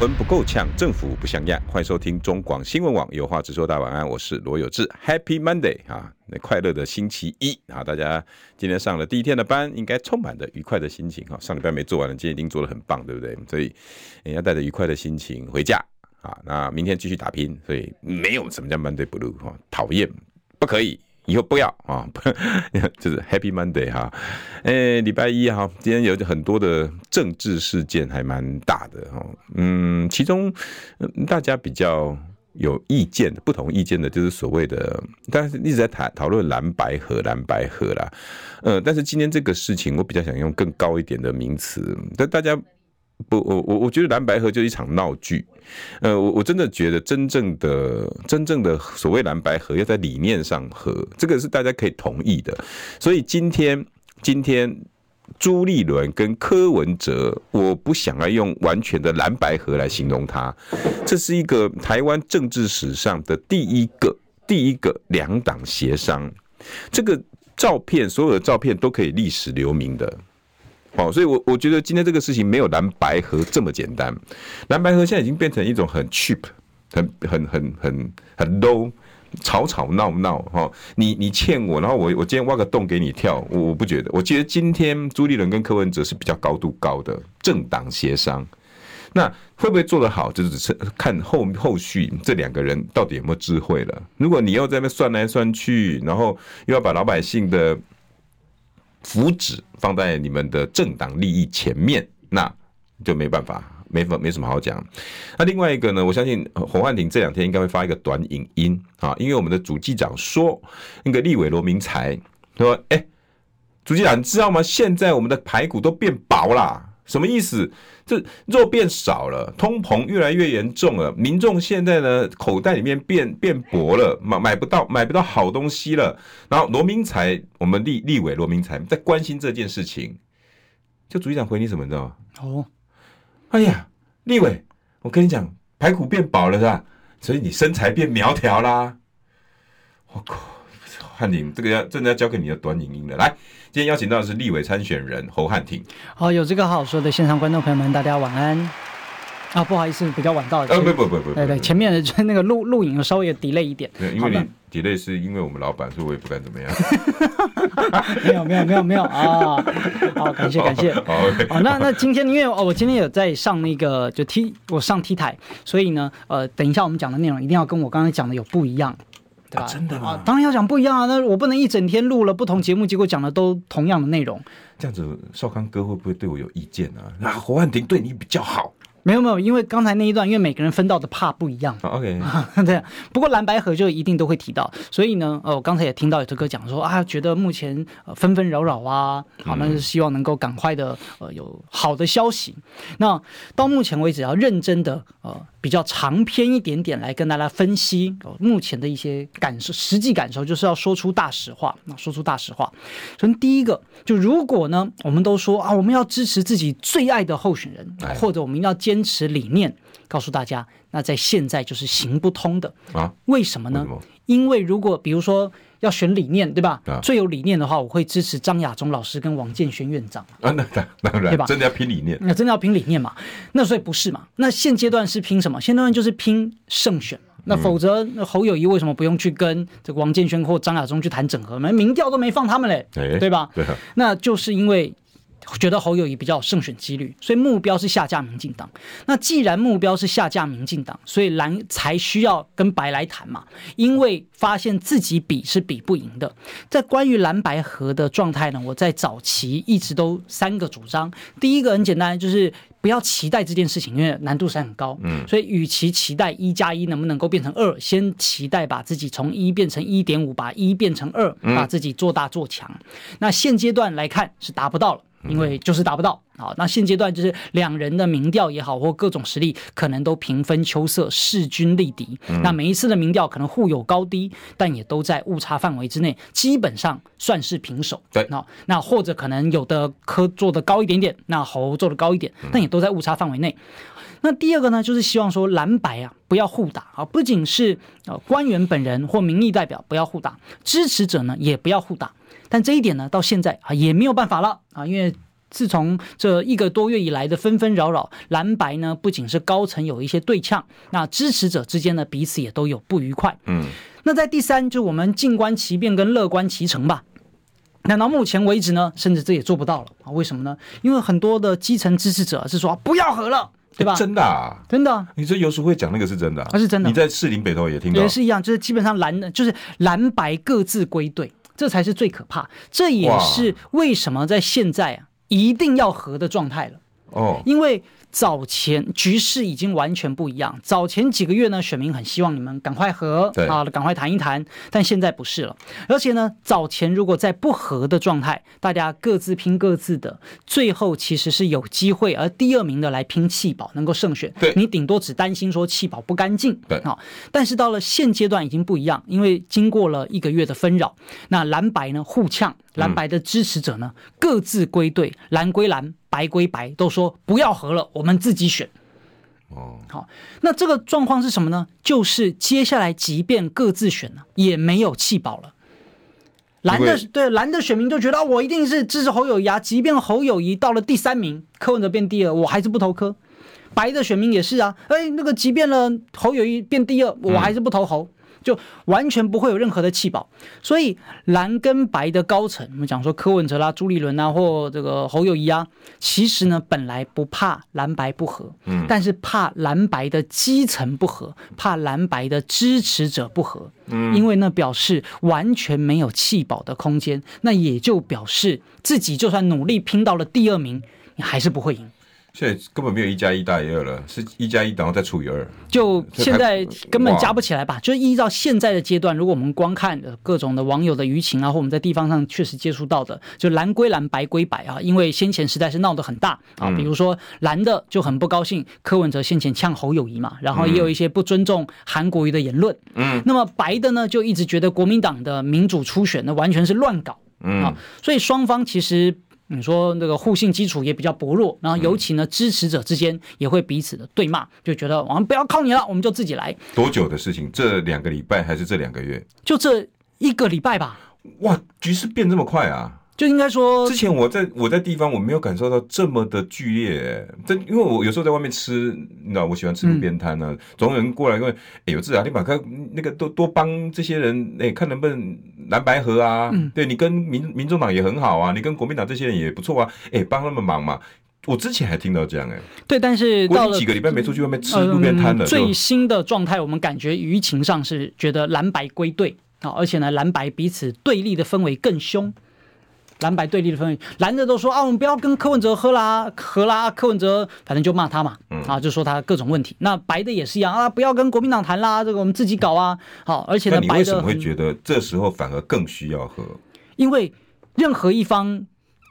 文不够呛，政府不像样。欢迎收听中广新闻网有话直说。大晚安，我是罗有志。Happy Monday 啊，那快乐的星期一啊！大家今天上了第一天的班，应该充满着愉快的心情哈。上礼拜没做完的，今天一定做的很棒，对不对？所以你要带着愉快的心情回家啊。那明天继续打拼，所以没有什么叫 Monday Blue 哈，讨厌，不可以。以后不要啊，就是 Happy Monday 哈，哎，礼拜一哈，今天有很多的政治事件还蛮大的哈，嗯，其中大家比较有意见、不同意见的，就是所谓的，但是一直在谈讨论蓝白和、蓝白和啦，呃，但是今天这个事情，我比较想用更高一点的名词，但大家。不，我我我觉得蓝白合就是一场闹剧，呃，我我真的觉得真正的真正的所谓蓝白合要在理念上合，这个是大家可以同意的。所以今天今天朱立伦跟柯文哲，我不想要用完全的蓝白合来形容他，这是一个台湾政治史上的第一个第一个两党协商，这个照片所有的照片都可以历史留名的。哦，所以我，我觉得今天这个事情没有蓝白合这么简单。蓝白合现在已经变成一种很 cheap、很很很很很 low、吵吵闹闹哈。你你欠我，然后我我今天挖个洞给你跳，我我不觉得。我觉得今天朱立伦跟柯文哲是比较高度高的政党协商。那会不会做得好，就只是看后后续这两个人到底有没有智慧了。如果你要在那算来算去，然后又要把老百姓的。福祉放在你们的政党利益前面，那就没办法，没没什么好讲。那另外一个呢，我相信洪汉廷这两天应该会发一个短影音啊，因为我们的主机长说，那个立委罗明才说：“哎、主机长，你知道吗？现在我们的排骨都变薄啦。”什么意思？这肉变少了，通膨越来越严重了，民众现在呢，口袋里面变变薄了，买买不到买不到好东西了。然后罗明才，我们立立委罗明才在关心这件事情，就主席长回你什么你知道吗？哦，哎呀，立委，我跟你讲，排骨变薄了是吧？所以你身材变苗条啦。我靠，汉廷，这个要真的要交给你的短影音了，来。今天邀请到的是立委参选人侯汉廷。好，有这个好好说的线上观众朋友们，大家晚安。啊，不好意思，比较晚到。呃，不不不不，对对，前面的就那个录录影稍微有 delay 一点。对，因为你 delay 是因为我们老板，所以我也不敢怎么样。没有没有没有没有啊！好，感谢感谢。好，那那今天因为哦，我今天有在上那个就 T，我上 T 台，所以呢，呃，等一下我们讲的内容一定要跟我刚才讲的有不一样。对吧？啊、真的吗？啊，当然要讲不一样啊！那我不能一整天录了不同节目，结果讲的都同样的内容。这样子，少康哥会不会对我有意见呢、啊？那侯汉廷对你比较好。没有没有，因为刚才那一段，因为每个人分到的怕不一样。OK，对。不过蓝白河就一定都会提到，所以呢，呃，我刚才也听到有这个讲说啊，觉得目前呃纷纷扰扰啊，好，那是希望能够赶快的呃有好的消息。那到目前为止，要认真的呃比较长篇一点点来跟大家分析呃目前的一些感受，实际感受就是要说出大实话。那说出大实话，首先第一个，就如果呢，我们都说啊，我们要支持自己最爱的候选人，或者我们要坚。坚持理念，告诉大家，那在现在就是行不通的啊？为什么呢？为么？因为如果比如说要选理念，对吧？啊、最有理念的话，我会支持张亚中老师跟王建煊院长 啊。那当然，对吧？真的要拼理念，那真的要拼理念嘛？那所以不是嘛？那现阶段是拼什么？现阶段就是拼胜选。那否则侯友谊为什么不用去跟这个王建煊或张亚中去谈整合？没民调都没放他们嘞，欸、对吧？对、啊，那就是因为。觉得侯友谊比较有胜选几率，所以目标是下架民进党。那既然目标是下架民进党，所以蓝才需要跟白来谈嘛。因为发现自己比是比不赢的。在关于蓝白合的状态呢，我在早期一直都三个主张。第一个很简单，就是不要期待这件事情，因为难度是很高。嗯，所以与其期待一加一能不能够变成二，先期待把自己从一变成一点五，把一变成二，把自己做大做强。那现阶段来看是达不到了。因为就是达不到。好，那现阶段就是两人的民调也好，或各种实力可能都平分秋色，势均力敌。那每一次的民调可能互有高低，但也都在误差范围之内，基本上算是平手。对，那那或者可能有的科做的高一点点，那侯做的高一点，但也都在误差范围内。那第二个呢，就是希望说蓝白啊不要互打啊，不仅是呃官员本人或民意代表不要互打，支持者呢也不要互打。但这一点呢，到现在啊也没有办法了啊，因为自从这一个多月以来的纷纷扰扰，蓝白呢不仅是高层有一些对呛，那支持者之间呢彼此也都有不愉快。嗯，那在第三，就我们静观其变跟乐观其成吧。那到目前为止呢，甚至这也做不到了啊？为什么呢？因为很多的基层支持者是说不要合了。对吧？真的啊，真的。你这游淑会讲那个是真的，啊，是真的。你在士林北头也听到，也是一样，就是基本上蓝的，就是蓝白各自归队，这才是最可怕。这也是为什么在现在啊，一定要和的状态了。哦，因为。早前局势已经完全不一样。早前几个月呢，选民很希望你们赶快和啊，赶快谈一谈。但现在不是了。而且呢，早前如果在不和的状态，大家各自拼各自的，最后其实是有机会，而第二名的来拼弃保，能够胜选。对，你顶多只担心说弃保不干净。对啊，但是到了现阶段已经不一样，因为经过了一个月的纷扰，那蓝白呢互呛，蓝白的支持者呢各自归队，蓝归蓝。白归白，都说不要合了，我们自己选。哦，好，那这个状况是什么呢？就是接下来即便各自选了，也没有弃保了。蓝的对蓝的选民就觉得，我一定是支持侯友谊啊，即便侯友谊到了第三名，柯文哲变第二，我还是不投柯。白的选民也是啊，哎，那个即便了侯友谊变第二，我还是不投侯。嗯就完全不会有任何的弃保，所以蓝跟白的高层，我们讲说柯文哲啦、朱立伦啊，或这个侯友谊啊，其实呢本来不怕蓝白不合，嗯，但是怕蓝白的基层不合，怕蓝白的支持者不合，嗯，因为呢表示完全没有弃保的空间，那也就表示自己就算努力拼到了第二名，你还是不会赢。现在根本没有一加一大于二了，是一加一然后再除以二。就现在根本加不起来吧？就是依照现在的阶段，如果我们光看各种的网友的舆情啊，或我们在地方上确实接触到的，就蓝归蓝，白归白啊。因为先前实在是闹得很大啊，比如说蓝的就很不高兴柯文哲先前呛侯友谊嘛，然后也有一些不尊重韩国瑜的言论。嗯，那么白的呢，就一直觉得国民党的民主初选那完全是乱搞。嗯啊，所以双方其实。你说那个互信基础也比较薄弱，然后尤其呢，支持者之间也会彼此的对骂，就觉得我们不要靠你了，我们就自己来。多久的事情？这两个礼拜还是这两个月？就这一个礼拜吧。哇，局势变这么快啊！就应该说，之前我在我在地方我没有感受到这么的剧烈，这因为我有时候在外面吃，你知道我喜欢吃路边摊呢，总有人过来问，哎有，志啊，你把看那个多多帮这些人，哎，看能不能蓝白合啊？嗯、对你跟民民众党也很好啊，你跟国民党这些人也不错啊，哎，帮他们忙嘛。我之前还听到这样哎、欸，对，但是到了几个礼拜没出去外面吃路边摊了、嗯。最新的状态，我们感觉舆情上是觉得蓝白归队啊，而且呢，蓝白彼此对立的氛围更凶。蓝白对立的氛围，蓝的都说啊，我们不要跟柯文哲喝啦，喝啦，柯文哲反正就骂他嘛，啊，就说他各种问题。那白的也是一样啊，不要跟国民党谈啦，这个我们自己搞啊。好，而且呢，白的为什么会觉得这时候反而更需要喝？因为任何一方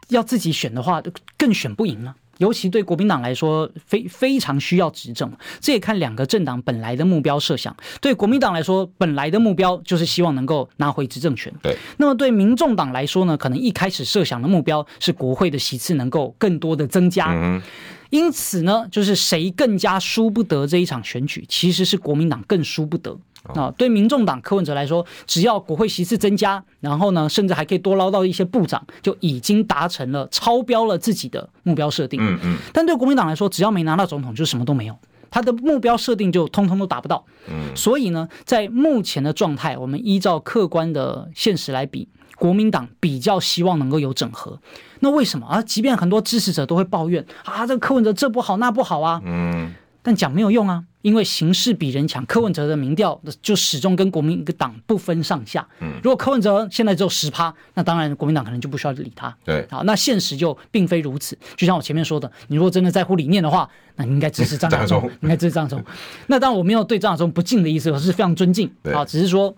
要自己选的话，更选不赢了。尤其对国民党来说，非非常需要执政。这也看两个政党本来的目标设想。对国民党来说，本来的目标就是希望能够拿回执政权。对。那么对民众党来说呢，可能一开始设想的目标是国会的席次能够更多的增加。嗯。因此呢，就是谁更加输不得这一场选举，其实是国民党更输不得。啊，对民众党柯文哲来说，只要国会席次增加，然后呢，甚至还可以多捞到一些部长，就已经达成了超标了自己的目标设定。嗯嗯。但对国民党来说，只要没拿到总统，就什么都没有，他的目标设定就通通都达不到。嗯。所以呢，在目前的状态，我们依照客观的现实来比，国民党比较希望能够有整合。那为什么啊？即便很多支持者都会抱怨啊，这个柯文哲这不好那不好啊。嗯。但讲没有用啊，因为形势比人强。柯文哲的民调就始终跟国民党不分上下。嗯，如果柯文哲现在只有十趴，那当然国民党可能就不需要理他。对，好，那现实就并非如此。就像我前面说的，你如果真的在乎理念的话，那你应该支持张亚中，应该支持张亚中。那当然我没有对张亚中不敬的意思，我是非常尊敬。啊，只是说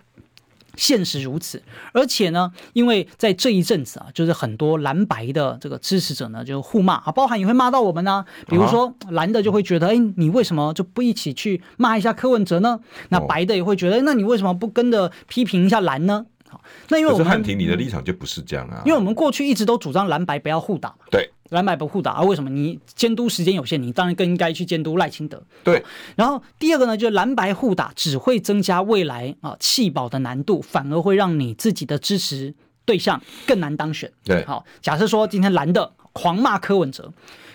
现实如此，而且呢，因为在这一阵子啊，就是很多蓝白的这个支持者呢，就互骂啊，包含也会骂到我们呢、啊。比如说蓝的就会觉得，哎，你为什么就不一起去骂一下柯文哲呢？那白的也会觉得，那你为什么不跟着批评一下蓝呢？好，那因为我们汉庭，你的立场就不是这样啊，因为我们过去一直都主张蓝白不要互打嘛。对。蓝白不互打啊？为什么？你监督时间有限，你当然更应该去监督赖清德。对。然后第二个呢，就是蓝白互打只会增加未来啊弃保的难度，反而会让你自己的支持对象更难当选。对。好，假设说今天蓝的狂骂柯文哲，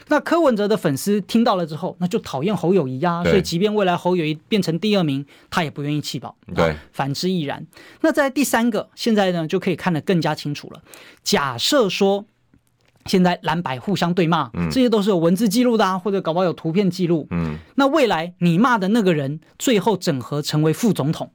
那柯文哲的粉丝听到了之后，那就讨厌侯友谊呀、啊。所以即便未来侯友谊变成第二名，他也不愿意弃保。对。反之亦然。那在第三个，现在呢就可以看得更加清楚了。假设说。现在蓝白互相对骂，这些都是有文字记录的啊，或者搞不好有图片记录。嗯，那未来你骂的那个人最后整合成为副总统，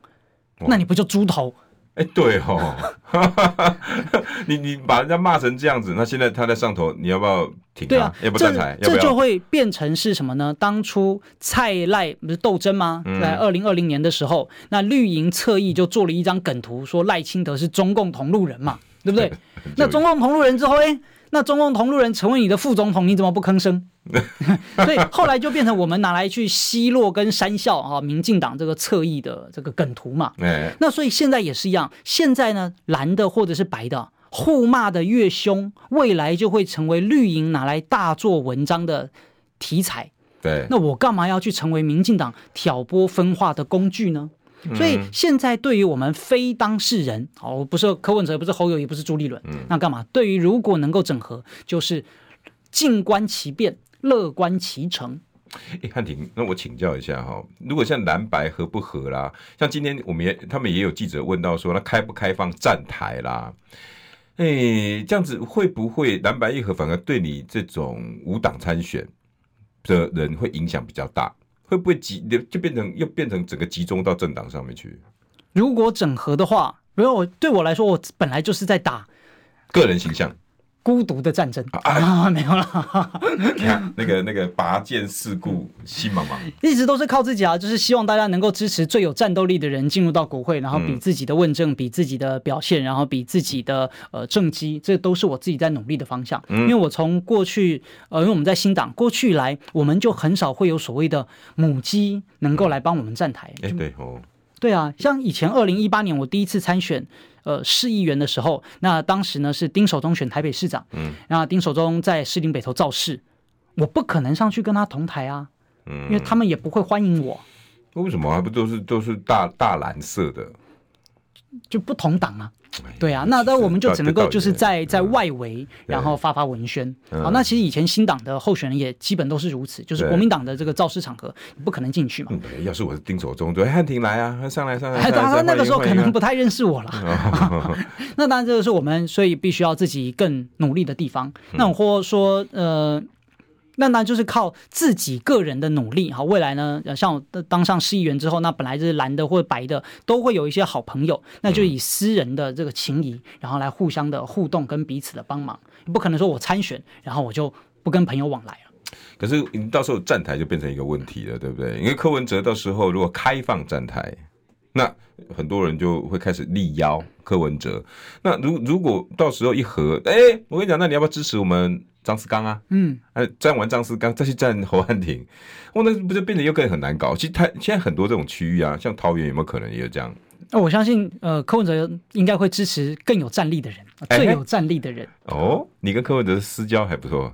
那你不就猪头？哎，对哦，你你把人家骂成这样子，那现在他在上头，你要不要挺他？对啊，要不站台？这就会变成是什么呢？当初蔡赖不是斗争吗？在二零二零年的时候，那绿营侧翼就做了一张梗图，说赖清德是中共同路人嘛，对不对？那中共同路人之后，哎。那中共同路人成为你的副总统，你怎么不吭声？所以后来就变成我们拿来去奚落跟讪笑啊，民进党这个侧翼的这个梗图嘛。那所以现在也是一样，现在呢，蓝的或者是白的互骂的越凶，未来就会成为绿营拿来大做文章的题材。对，那我干嘛要去成为民进党挑拨分化的工具呢？所以现在对于我们非当事人，哦，不是柯文哲，不是侯友也，不是朱立伦，那干嘛？对于如果能够整合，就是静观其变，乐观其成。哎，汉庭，那我请教一下哈，如果像蓝白合不合啦，像今天我们也他们也有记者问到说，那开不开放站台啦？哎，这样子会不会蓝白一合，反而对你这种无党参选的人会影响比较大？会不会集就变成又变成整个集中到政党上面去？如果整合的话，没有对我来说，我本来就是在打个人形象。孤独的战争啊，没有了。你看那个那个拔剑四顾心茫茫，一直都是靠自己啊，就是希望大家能够支持最有战斗力的人进入到国会，然后比自己的问政，比自己的表现，然后比自己的呃政绩，这都是我自己在努力的方向。因为我从过去呃，因为我们在新党过去以来，我们就很少会有所谓的母鸡能够来帮我们站台。哎，对哦，对啊，像以前二零一八年我第一次参选。呃，市议员的时候，那当时呢是丁守中选台北市长，嗯，那丁守中在士林北投造势，我不可能上去跟他同台啊，嗯，因为他们也不会欢迎我。为什么还不都是都是大大蓝色的？就不同党啊。对啊，那那我们就只能够就是在在外围，然后发发文宣。好，那其实以前新党的候选人也基本都是如此，就是国民党的这个造势场合，你不可能进去嘛。要是我是丁守中，对汉庭来啊，上来上来。他那个时候可能不太认识我了。那当然这个是我们所以必须要自己更努力的地方。那我或说呃。那那就是靠自己个人的努力，好，未来呢，像我当上市议员之后，那本来就是蓝的或者白的，都会有一些好朋友，那就以私人的这个情谊，然后来互相的互动跟彼此的帮忙，不可能说我参选，然后我就不跟朋友往来了。可是你到时候站台就变成一个问题了，对不对？因为柯文哲到时候如果开放站台，那很多人就会开始力邀柯文哲。那如如果到时候一合，哎，我跟你讲，那你要不要支持我们？张思刚啊，嗯，哎，站完张思刚再去站侯汉廷，我那不就变得又更很难搞？其实他现在很多这种区域啊，像桃园有没有可能也有这样？那我相信，呃，柯文哲应该会支持更有战力的人，最有战力的人。哦，你跟柯文哲私交还不错，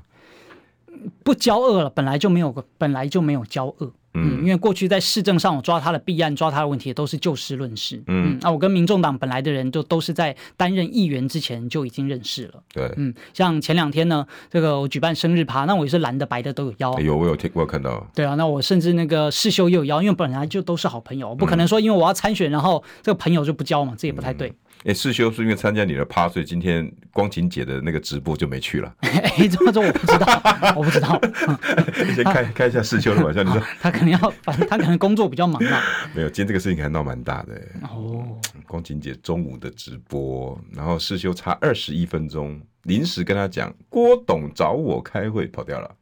不交恶了，本来就没有，本来就没有交恶。嗯，因为过去在市政上我抓他的弊案，抓他的问题都是就事论事。嗯，那、啊、我跟民众党本来的人就都是在担任议员之前就已经认识了。对，嗯，像前两天呢，这个我举办生日趴，那我也是蓝的白的都有邀。有，我有听，我有看到。对啊，那我甚至那个世修也有邀，因为本来就都是好朋友，不可能说因为我要参选，然后这个朋友就不交嘛，这也不太对。嗯哎，世修是因为参加你的趴，所以今天光晴姐的那个直播就没去了。哎，这么说我不知道，我不知道。先开开一下世修的玩笑，你说他可能要，反正他可能工作比较忙嘛。没有，今天这个事情还闹蛮大的。哦，光晴姐中午的直播，然后世修差二十一分钟，临时跟他讲郭董找我开会，跑掉了。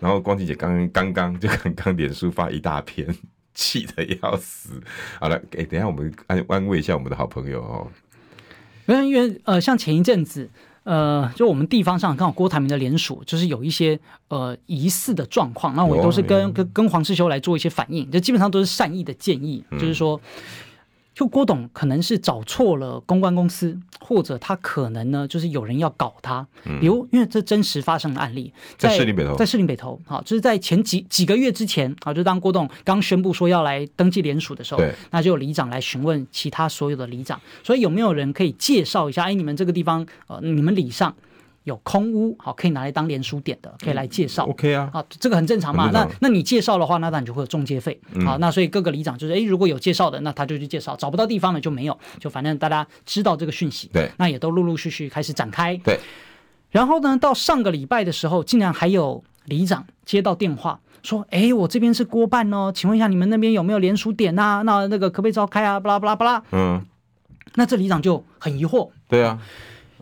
然后光晴姐刚刚刚就刚刚脸书发一大篇。气的要死。好了，哎、欸，等一下我们安安慰一下我们的好朋友哦。因为因为呃，像前一阵子。呃，就我们地方上刚好郭台铭的联署，就是有一些呃疑似的状况，那我都是跟、哦、跟跟黄世修来做一些反应，就基本上都是善意的建议，嗯、就是说。就郭董可能是找错了公关公司，或者他可能呢，就是有人要搞他。比如，因为这真实发生的案例，在士林北投，在士林北投，好，就是在前几几个月之前，啊，就当郭董刚宣布说要来登记联署的时候，那就有里长来询问其他所有的里长，所以有没有人可以介绍一下？哎，你们这个地方，呃，你们里上。有空屋，好，可以拿来当联署点的，可以来介绍。OK 啊，啊，这个很正常嘛。常那那你介绍的话，那当然就会有中介费。好，那所以各个里长就是，哎，如果有介绍的，那他就去介绍；找不到地方的就没有。就反正大家知道这个讯息，对，那也都陆陆续续开始展开。对，然后呢，到上个礼拜的时候，竟然还有里长接到电话说，哎，我这边是郭办哦，请问一下你们那边有没有联署点啊？那那个可不可以召开啊？巴拉巴拉巴拉。嗯，那这里长就很疑惑。对啊。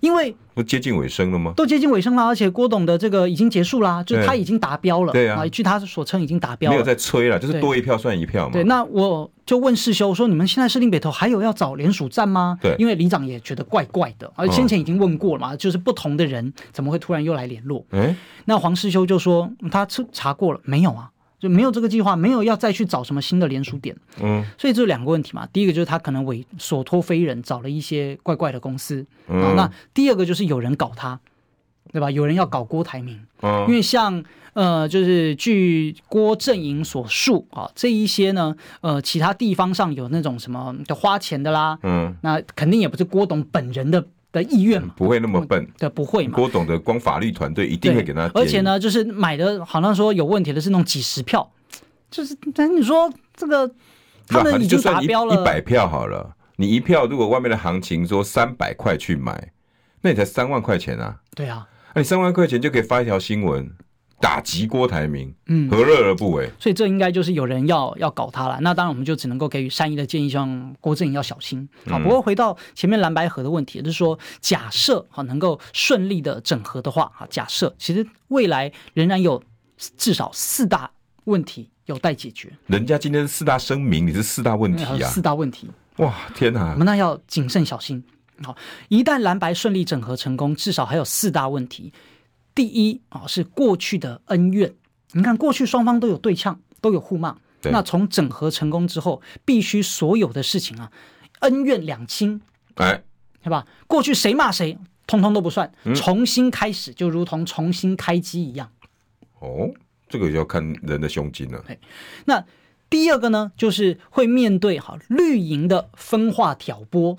因为不接近尾声了吗？都接近尾声了，而且郭董的这个已经结束啦，就是他已经达标了。对啊，据他所称已经达标了，没有在催了，就是多一票算一票嘛。对，那我就问世修说：“你们现在士林北投还有要找联署站吗？”对，因为里长也觉得怪怪的，而先前已经问过了嘛，就是不同的人怎么会突然又来联络？哎，那黄世修就说他查过了，没有啊。就没有这个计划，没有要再去找什么新的联署点。嗯，所以这两个问题嘛。第一个就是他可能委所托非人找了一些怪怪的公司。嗯，那第二个就是有人搞他，对吧？有人要搞郭台铭。嗯，因为像呃，就是据郭正营所述啊，这一些呢，呃，其他地方上有那种什么的花钱的啦。嗯，那肯定也不是郭董本人的。的意愿嘛，不会那么笨，对，不会嘛。郭董的光法律团队一定会给他。而且呢，就是买的，好像说有问题的是那种几十票，就是，但你说这个他们已经达标了，一百票好了，你一票如果外面的行情说三百块去买，那你才三万块钱啊。对啊，那你三万块钱就可以发一条新闻。打击郭台铭，嗯，何乐而不为？所以这应该就是有人要要搞他了。那当然，我们就只能够给予善意的建议，希望郭阵营要小心。好，不过回到前面蓝白合的问题，就是说，假设好能够顺利的整合的话，哈，假设其实未来仍然有至少四大问题有待解决。人家今天四大声明，你是四大问题啊？四大问题，哇，天哪！我们那要谨慎小心。好，一旦蓝白顺利整合成功，至少还有四大问题。第一啊，是过去的恩怨。你看，过去双方都有对呛，都有互骂。那从整合成功之后，必须所有的事情啊，恩怨两清，哎，对吧？过去谁骂谁，通通都不算，嗯、重新开始，就如同重新开机一样。哦，这个要看人的胸襟了。那第二个呢，就是会面对哈绿营的分化挑拨。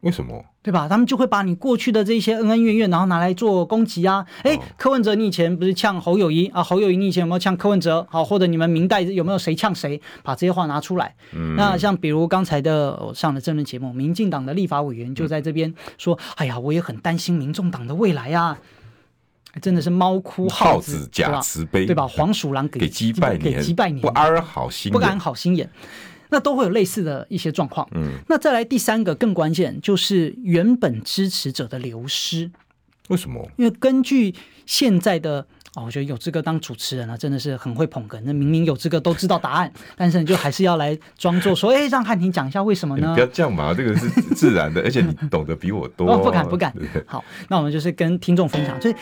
为什么？对吧？他们就会把你过去的这些恩恩怨怨，然后拿来做攻击啊！哎，柯文哲，你以前不是呛侯友谊啊？侯友谊，你以前有没有呛柯文哲？好，或者你们明代有没有谁呛谁？把这些话拿出来。嗯，那像比如刚才的我上的政论节目，民进党的立法委员就在这边说：“嗯、哎呀，我也很担心民众党的未来啊！”真的是猫哭耗子，子假慈悲，对吧？黄鼠狼给给鸡拜年，给鸡拜年，不安好心，不安好心眼。那都会有类似的一些状况。嗯，那再来第三个更关键，就是原本支持者的流失。为什么？因为根据现在的哦，我觉得有资格当主持人啊，真的是很会捧哏。那明明有资格都知道答案，但是你就还是要来装作说，哎，让汉庭讲一下为什么呢？不要这样嘛，这个是自然的，而且你懂得比我多。哦，不敢不敢。好，那我们就是跟听众分享，就是。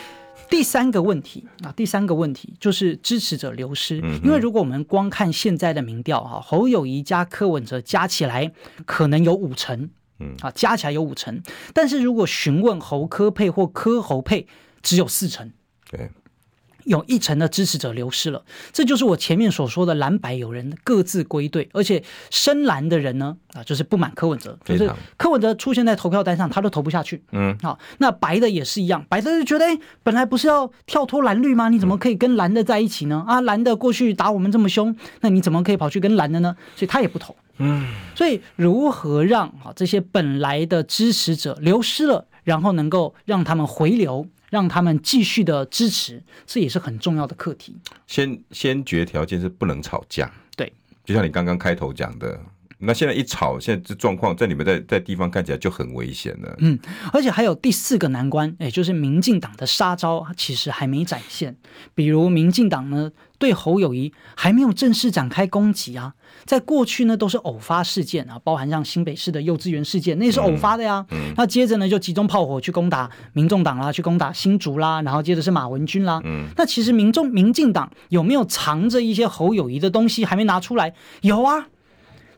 第三个问题啊，第三个问题就是支持者流失。因为如果我们光看现在的民调哈，侯友谊加柯文哲加起来可能有五成，嗯啊，加起来有五成。但是如果询问侯科配或柯侯配，只有四成。对。有一成的支持者流失了，这就是我前面所说的蓝白有人各自归队，而且深蓝的人呢，啊，就是不满柯文哲，就是柯文哲出现在投票单上，他都投不下去。嗯，好，那白的也是一样，白的就觉得，哎，本来不是要跳脱蓝绿吗？你怎么可以跟蓝的在一起呢？啊，蓝的过去打我们这么凶，那你怎么可以跑去跟蓝的呢？所以他也不投。嗯，所以如何让啊这些本来的支持者流失了，然后能够让他们回流？让他们继续的支持，这也是很重要的课题。先先决条件是不能吵架。对，就像你刚刚开头讲的，那现在一吵，现在这状况在你们在在地方看起来就很危险了。嗯，而且还有第四个难关，也就是民进党的杀招其实还没展现。比如民进党呢，对侯友谊还没有正式展开攻击啊，在过去呢都是偶发事件啊，包含像新北市的幼稚园事件，那也是偶发的呀。嗯嗯、那接着呢就集中炮火去攻打民众党啦，去攻打新竹啦，然后接着是马文君啦。嗯，那其实民众民进党有没有藏着一些侯友谊的东西还没拿出来？有啊。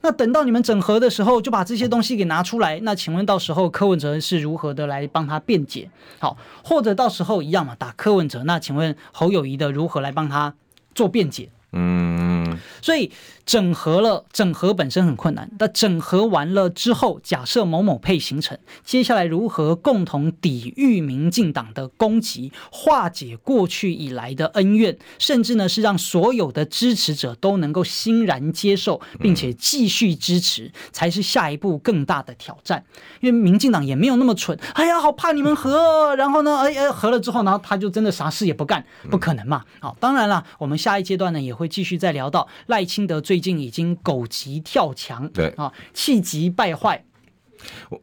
那等到你们整合的时候，就把这些东西给拿出来。那请问到时候柯文哲是如何的来帮他辩解？好，或者到时候一样嘛，打柯文哲。那请问侯友谊的如何来帮他做辩解？嗯，所以。整合了，整合本身很困难。但整合完了之后，假设某某配形成，接下来如何共同抵御民进党的攻击，化解过去以来的恩怨，甚至呢是让所有的支持者都能够欣然接受，并且继续支持，才是下一步更大的挑战。因为民进党也没有那么蠢，哎呀，好怕你们合，然后呢，哎哎，合了之后，然后他就真的啥事也不干，不可能嘛。好，当然了，我们下一阶段呢也会继续再聊到赖清德最。最近已经狗急跳墙，对啊，气急败坏，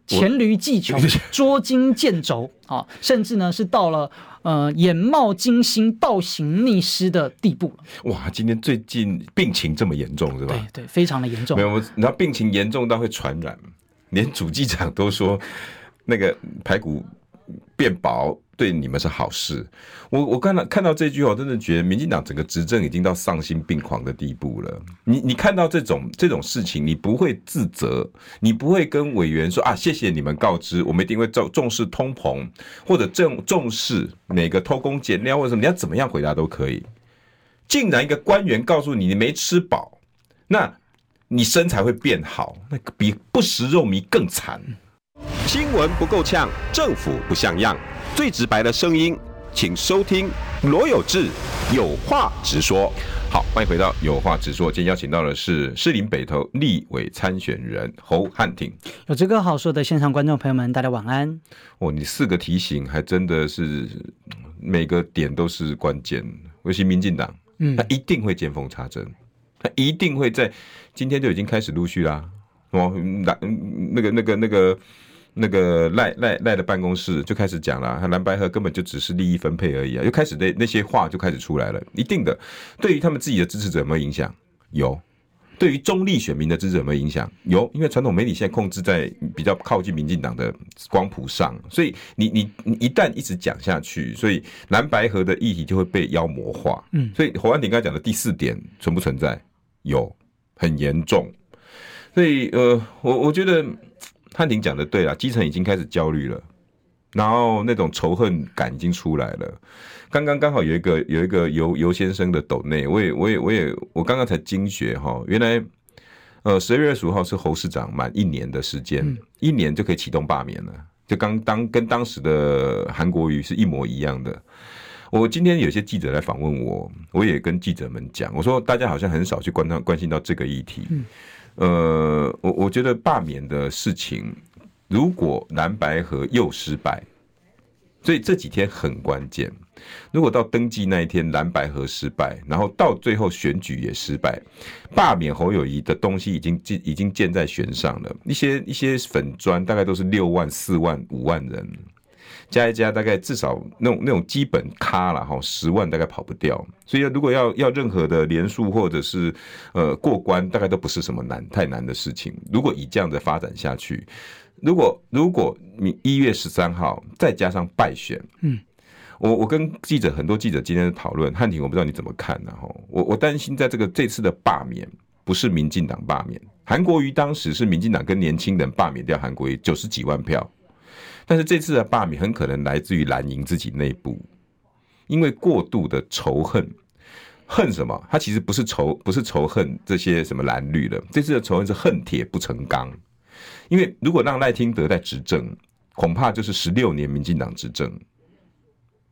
黔驴技穷，捉襟见肘啊，甚至呢是到了呃眼冒金星、倒行逆施的地步。哇，今天最近病情这么严重是吧？对对，非常的严重。没有，然后病情严重到会传染，连主机长都说那个排骨变薄。对你们是好事，我我看到看到这句话，我真的觉得民进党整个执政已经到丧心病狂的地步了。你你看到这种这种事情，你不会自责，你不会跟委员说啊，谢谢你们告知，我们一定会重重视通膨，或者重重视哪个偷工减料，或者什么，你要怎么样回答都可以。竟然一个官员告诉你你没吃饱，那你身材会变好，那比不食肉糜更惨。新闻不够呛，政府不像样。最直白的声音，请收听罗有志有话直说。好，欢迎回到有话直说。今天邀请到的是士林北投立委参选人侯汉廷。有这个好说的线上观众朋友们，大家晚安。哦，你四个提醒还真的是每个点都是关键。尤其民进党，嗯，他一定会见缝插针，他一定会在今天就已经开始陆续啦。哦，那那个那个那个。那个赖赖赖的办公室就开始讲了，他蓝白河根本就只是利益分配而已啊，又开始那那些话就开始出来了，一定的，对于他们自己的支持者有没有影响？有，对于中立选民的支持者有没有影响？有，因为传统媒体现在控制在比较靠近民进党的光谱上，所以你你你一旦一直讲下去，所以蓝白河的议题就会被妖魔化。嗯，所以侯安鼎刚才讲的第四点存不存在？有，很严重。所以呃，我我觉得。汉庭讲的对了，基层已经开始焦虑了，然后那种仇恨感已经出来了。刚刚刚好有一个有一个尤尤先生的斗内，我也我也我也我刚刚才惊觉哈，原来呃十二月二十五号是侯市长满一年的时间，嗯、一年就可以启动罢免了，就刚当跟当时的韩国瑜是一模一样的。我今天有些记者来访问我，我也跟记者们讲，我说大家好像很少去关关关心到这个议题。嗯呃，我我觉得罢免的事情，如果蓝白合又失败，所以这几天很关键。如果到登记那一天蓝白合失败，然后到最后选举也失败，罢免侯友宜的东西已经建已经建在悬上了。一些一些粉砖大概都是六万、四万、五万人。加一加，大概至少那种那种基本咖了哈，十万大概跑不掉。所以如果要要任何的连数或者是呃过关，大概都不是什么难太难的事情。如果以这样的发展下去，如果如果你一月十三号再加上败选，嗯，我我跟记者很多记者今天的讨论，汉庭我不知道你怎么看呢？哈，我我担心在这个这次的罢免不是民进党罢免，韩国瑜当时是民进党跟年轻人罢免掉韩国瑜九十几万票。但是这次的罢免很可能来自于蓝营自己内部，因为过度的仇恨，恨什么？他其实不是仇，不是仇恨这些什么蓝绿的。这次的仇恨是恨铁不成钢。因为如果让赖清德在执政，恐怕就是十六年民进党执政，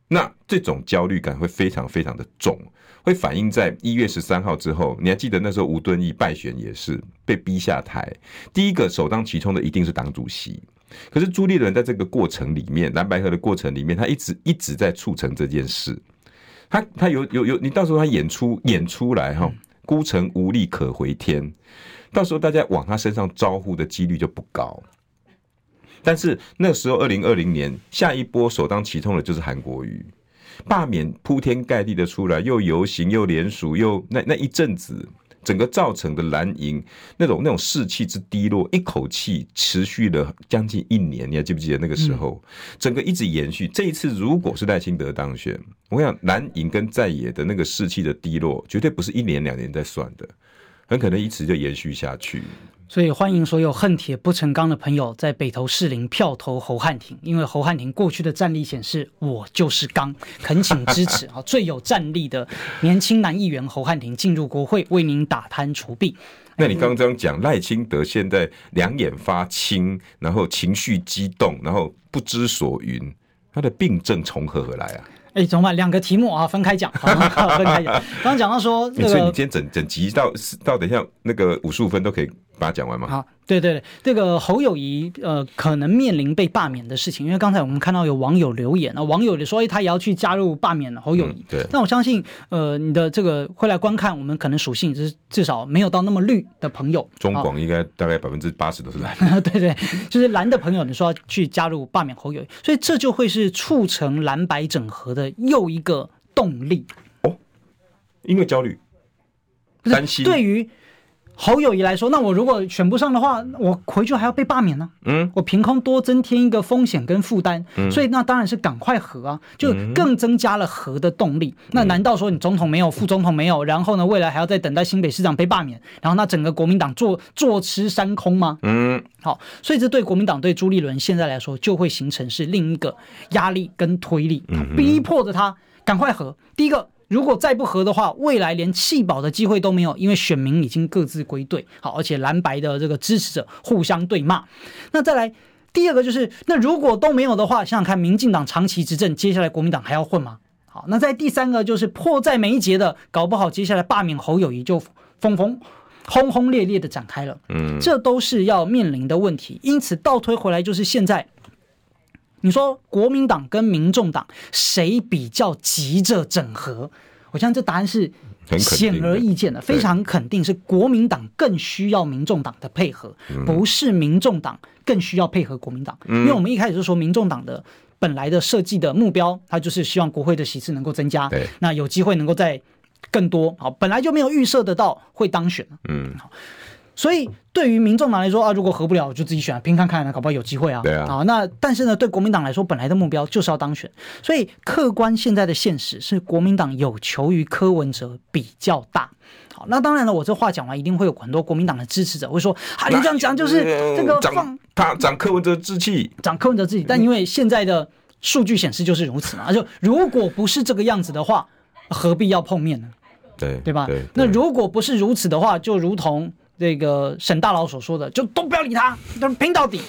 那这种焦虑感会非常非常的重，会反映在一月十三号之后。你还记得那时候吴敦义败选也是被逼下台，第一个首当其冲的一定是党主席。可是朱立伦在这个过程里面，蓝白合的过程里面，他一直一直在促成这件事。他他有有有，你到时候他演出演出来哈，孤城无力可回天，到时候大家往他身上招呼的几率就不高。但是那时候二零二零年下一波首当其冲的就是韩国瑜，罢免铺天盖地的出来，又游行又联署又那那一阵子。整个造成的蓝营那种那种士气之低落，一口气持续了将近一年，你还记不记得那个时候？整个一直延续。这一次如果是赖清德当选，我跟你讲蓝营跟在野的那个士气的低落，绝对不是一年两年在算的，很可能一直就延续下去。所以欢迎所有恨铁不成钢的朋友在北投士林票投侯汉廷，因为侯汉廷过去的战力显示我就是钢，恳请支持 啊！最有战力的年轻男议员侯汉廷进入国会，为您打贪除弊。那你刚刚讲赖清德现在两眼发青，然后情绪激动，然后不知所云，他的病症从何而来啊？哎，怎么办？两个题目啊，分开讲，分开讲。刚刚讲到说，这个，所以你今天整整集到到等一下那个五十五分都可以。把它讲完吗？好，对对对，这个侯友谊呃，可能面临被罢免的事情，因为刚才我们看到有网友留言啊，网友就说，哎，他也要去加入罢免侯友谊。嗯、对，那我相信，呃，你的这个会来观看，我们可能属性就是至少没有到那么绿的朋友，中广应该大概百分之八十都是蓝。对对，就是蓝的朋友，你说要去加入罢免侯友宜，所以这就会是促成蓝白整合的又一个动力哦，因为焦虑、担心，对于。侯友谊来说，那我如果选不上的话，我回去还要被罢免呢？嗯，我凭空多增添一个风险跟负担，嗯，所以那当然是赶快和啊，就更增加了和的动力。嗯，那难道说你总统没有，副总统没有，然后呢，未来还要再等待新北市长被罢免，然后那整个国民党坐坐吃山空吗？嗯，好，所以这对国民党对朱立伦现在来说就会形成是另一个压力跟推力，逼迫着他赶快和。第一个。如果再不和的话，未来连弃保的机会都没有，因为选民已经各自归队。好，而且蓝白的这个支持者互相对骂。那再来第二个就是，那如果都没有的话，想想看，民进党长期执政，接下来国民党还要混吗？好，那在第三个就是迫在眉睫的，搞不好接下来罢免侯友宜就风风轰轰烈烈的展开了。嗯，这都是要面临的问题。因此倒推回来，就是现在。你说国民党跟民众党谁比较急着整合？我相信这答案是显而易见的，非常肯定是国民党更需要民众党的配合，不是民众党更需要配合国民党。因为我们一开始就说，民众党的本来的设计的目标，它就是希望国会的席次能够增加，那有机会能够在更多。好，本来就没有预设得到会当选。嗯。所以，对于民众党来说啊，如果合不了，就自己选，拼看看，搞不好有机会啊。对啊。好，那但是呢，对国民党来说，本来的目标就是要当选。所以，客观现在的现实是，国民党有求于柯文哲比较大。好，那当然了，我这话讲完，一定会有很多国民党的支持者会说：“啊，你这样讲就是这个放他长柯文哲志气，长柯文哲志气。”但因为现在的数据显示就是如此嘛，就如果不是这个样子的话，何必要碰面呢？对，对吧？那如果不是如此的话，就如同。这个沈大佬所说的，就都不要理他，就拼到底。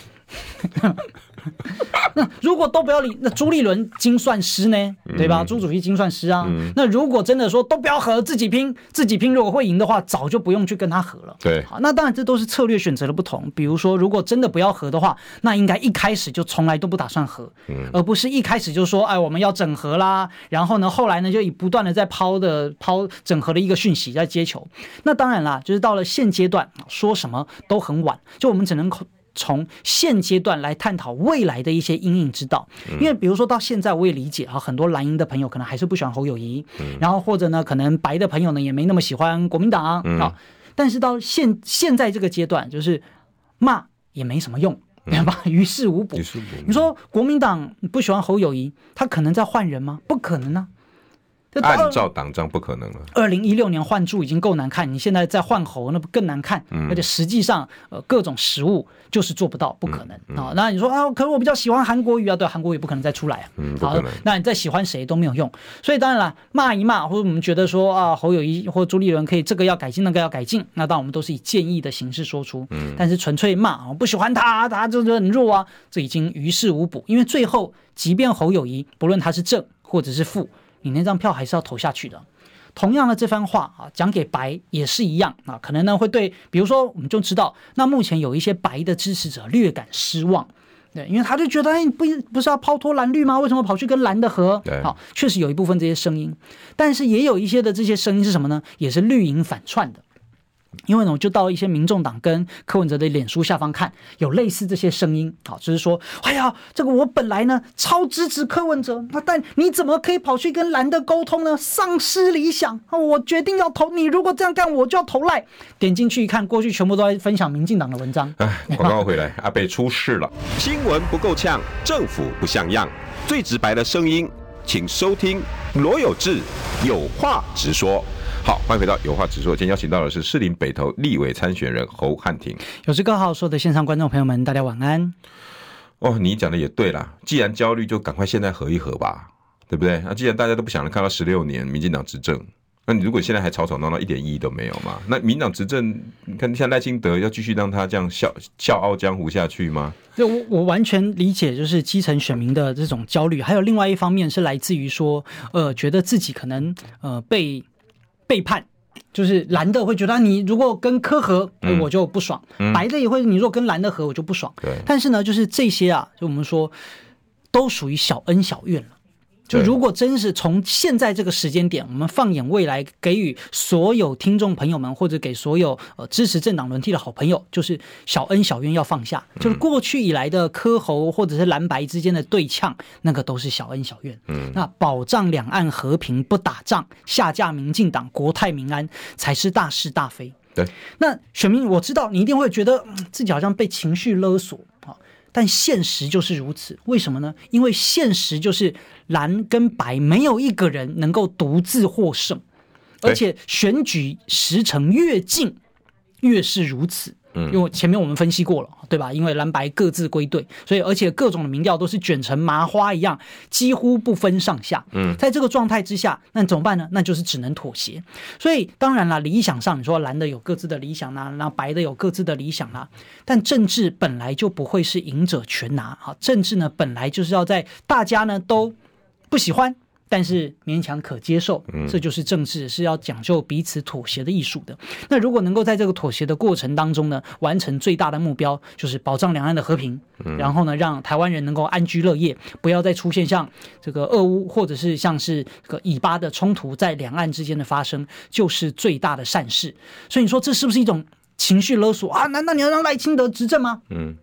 那如果都不要理，那朱立伦精算师呢？对吧？朱主席精算师啊。那如果真的说都不要和，自己拼，自己拼，如果会赢的话，早就不用去跟他和了。对，好，那当然这都是策略选择的不同。比如说，如果真的不要和的话，那应该一开始就从来都不打算和，而不是一开始就说，哎，我们要整合啦。然后呢，后来呢，就以不断的在抛的抛整合的一个讯息在接球。那当然啦，就是到了现阶段，说什么都很晚，就我们只能从现阶段来探讨未来的一些阴影之道，因为比如说到现在，我也理解啊，很多蓝营的朋友可能还是不喜欢侯友谊，然后或者呢，可能白的朋友呢也没那么喜欢国民党啊。但是到现现在这个阶段，就是骂也没什么用，对吧？于事无补。你说国民党不喜欢侯友谊，他可能在换人吗？不可能呢。按照党章不可能了。二零一六年换柱已经够难看，你现在再换侯，那不更难看？嗯、而且实际上，呃，各种实物就是做不到，不可能啊、嗯嗯哦。那你说啊，可是我比较喜欢韩国瑜啊，对，韩国瑜不可能再出来啊。嗯，不可能。那你再喜欢谁都没有用。所以当然了，骂一骂，或者我们觉得说啊，侯友谊或朱立伦可以这个要改进，那个要改进，那当然我们都是以建议的形式说出。嗯。但是纯粹骂，我不喜欢他，他就是很弱啊，这已经于事无补。因为最后，即便侯友谊，不论他是正或者是负。你那张票还是要投下去的。同样的这番话啊，讲给白也是一样啊，可能呢会对，比如说我们就知道，那目前有一些白的支持者略感失望，对，因为他就觉得，哎，不不是要抛脱蓝绿吗？为什么跑去跟蓝的合？好，确实有一部分这些声音，但是也有一些的这些声音是什么呢？也是绿营反串的。因为呢，我就到一些民众党跟柯文哲的脸书下方看，有类似这些声音，好，就是说，哎呀，这个我本来呢超支持柯文哲，那但你怎么可以跑去跟蓝的沟通呢？丧失理想，我决定要投你，如果这样干，我就要投赖。点进去一看，过去全部都在分享民进党的文章。哎，广告回来，阿北出事了，新闻不够呛，政府不像样，最直白的声音，请收听罗有志有话直说。好，欢迎回到有话直说。今天邀请到的是士林北投立委参选人侯汉廷。有志哥好，说的线上观众朋友们，大家晚安。哦，你讲的也对啦，既然焦虑，就赶快现在合一合吧，对不对？那既然大家都不想看到十六年民进党执政，那你如果现在还吵吵闹闹，一点意义都没有嘛？那民进党执政，你看像赖清德要继续让他这样笑笑傲江湖下去吗？对，我我完全理解，就是基层选民的这种焦虑。还有另外一方面是来自于说，呃，觉得自己可能呃被。背叛，就是蓝的会觉得你如果跟柯合，我就不爽；白的也会，你如果跟蓝的合，我就不爽。对，但是呢，就是这些啊，就我们说，都属于小恩小怨了。就如果真是从现在这个时间点，我们放眼未来，给予所有听众朋友们，或者给所有呃支持政党轮替的好朋友，就是小恩小怨要放下。就是过去以来的柯侯或者是蓝白之间的对呛，那个都是小恩小怨。嗯，那保障两岸和平不打仗，下架民进党，国泰民安才是大是大非。对，那选民我知道你一定会觉得自己好像被情绪勒索啊。但现实就是如此，为什么呢？因为现实就是蓝跟白没有一个人能够独自获胜，而且选举时程越近，越是如此。嗯，因为前面我们分析过了，对吧？因为蓝白各自归队，所以而且各种的民调都是卷成麻花一样，几乎不分上下。嗯，在这个状态之下，那怎么办呢？那就是只能妥协。所以当然了，理想上你说蓝的有各自的理想啦，那白的有各自的理想啦，但政治本来就不会是赢者全拿。好，政治呢本来就是要在大家呢都不喜欢。但是勉强可接受，这就是政治，是要讲究彼此妥协的艺术的。那如果能够在这个妥协的过程当中呢，完成最大的目标，就是保障两岸的和平，然后呢，让台湾人能够安居乐业，不要再出现像这个俄乌或者是像是这个以巴的冲突在两岸之间的发生，就是最大的善事。所以你说这是不是一种情绪勒索啊？难道你要让赖清德执政吗？嗯，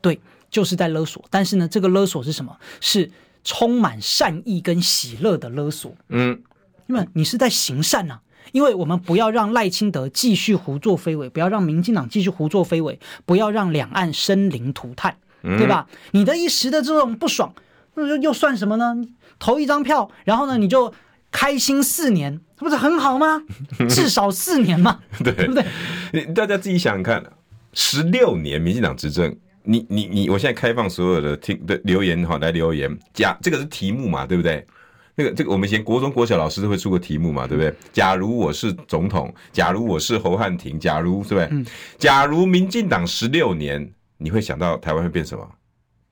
对，就是在勒索。但是呢，这个勒索是什么？是。充满善意跟喜乐的勒索，嗯，因为你是在行善呐、啊，因为我们不要让赖清德继续胡作非为，不要让民进党继续胡作非为，不要让两岸生灵涂炭，对吧？嗯、你的一时的这种不爽，那又又算什么呢？投一张票，然后呢，你就开心四年，不是很好吗？至少四年嘛，对，对不对？大家自己想想看，十六年民进党执政。你你你，我现在开放所有的听的留言哈，来留言。假这个是题目嘛，对不对？那个这个我们以前国中国小老师都会出个题目嘛，对不对？假如我是总统，假如我是侯汉廷，假如对不对？假如民进党十六年，你会想到台湾会变什么？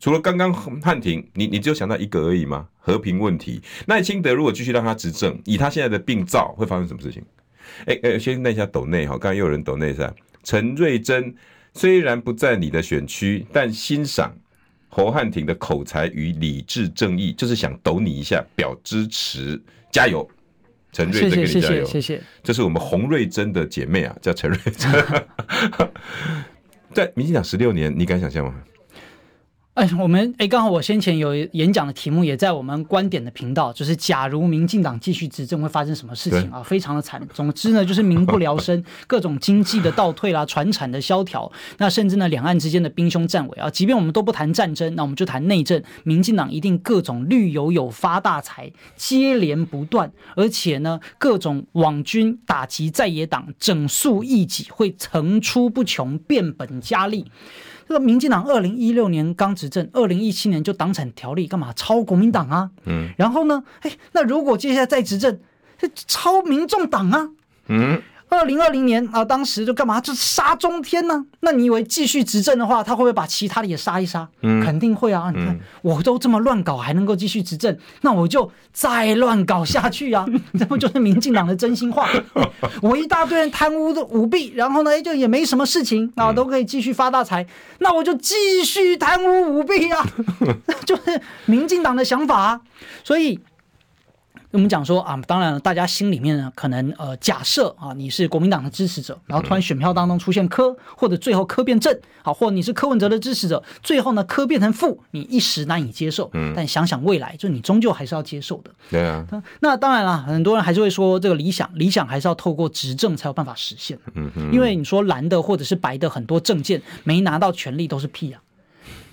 除了刚刚汉廷，你你只有想到一个而已吗？和平问题。赖清德如果继续让他执政，以他现在的病灶，会发生什么事情？哎哎，先问一下斗内哈，刚刚又有人斗内是吧？陈瑞珍。虽然不在你的选区，但欣赏侯汉廷的口才与理智正义，就是想抖你一下，表支持，加油！陈瑞珍给你加油，谢谢，谢谢，谢谢。这是我们洪瑞珍的姐妹啊，叫陈瑞珍。在民进党十六年，你敢想象吗？哎，我们哎，刚好我先前有演讲的题目也在我们观点的频道，就是假如民进党继续执政会发生什么事情啊？非常的惨。总之呢，就是民不聊生，各种经济的倒退啦，船产的萧条，那甚至呢，两岸之间的兵凶战危啊。即便我们都不谈战争，那我们就谈内政，民进党一定各种绿油油发大财，接连不断，而且呢，各种网军打击在野党，整肃异己会层出不穷，变本加厉。这个民进党二零一六年刚执政，二零一七年就党产条例干嘛抄国民党啊？嗯，然后呢，哎，那如果接下来再执政，抄民众党啊？嗯，二零二零年啊，当时就干嘛？就杀中天呢？那你以为继续执政的话，他会不会把其他的也杀一杀？嗯，肯定会啊！你看，我都这么乱搞，还能够继续执政，那我就再乱搞下去啊！这不就是民进党的真心话？我一大堆人贪污的舞弊，然后呢，就也没什么事情啊，都可以继续发大财，那我就继续贪污舞弊啊！就是民进党的想法啊，所以。我们讲说啊，当然了，大家心里面呢，可能呃，假设啊，你是国民党的支持者，然后突然选票当中出现柯，或者最后柯变正，好，或者你是柯文哲的支持者，最后呢柯变成负，你一时难以接受。嗯，但想想未来，就你终究还是要接受的。对啊。那当然了，很多人还是会说，这个理想，理想还是要透过执政才有办法实现。嗯嗯。因为你说蓝的或者是白的很多政见没拿到权力都是屁啊。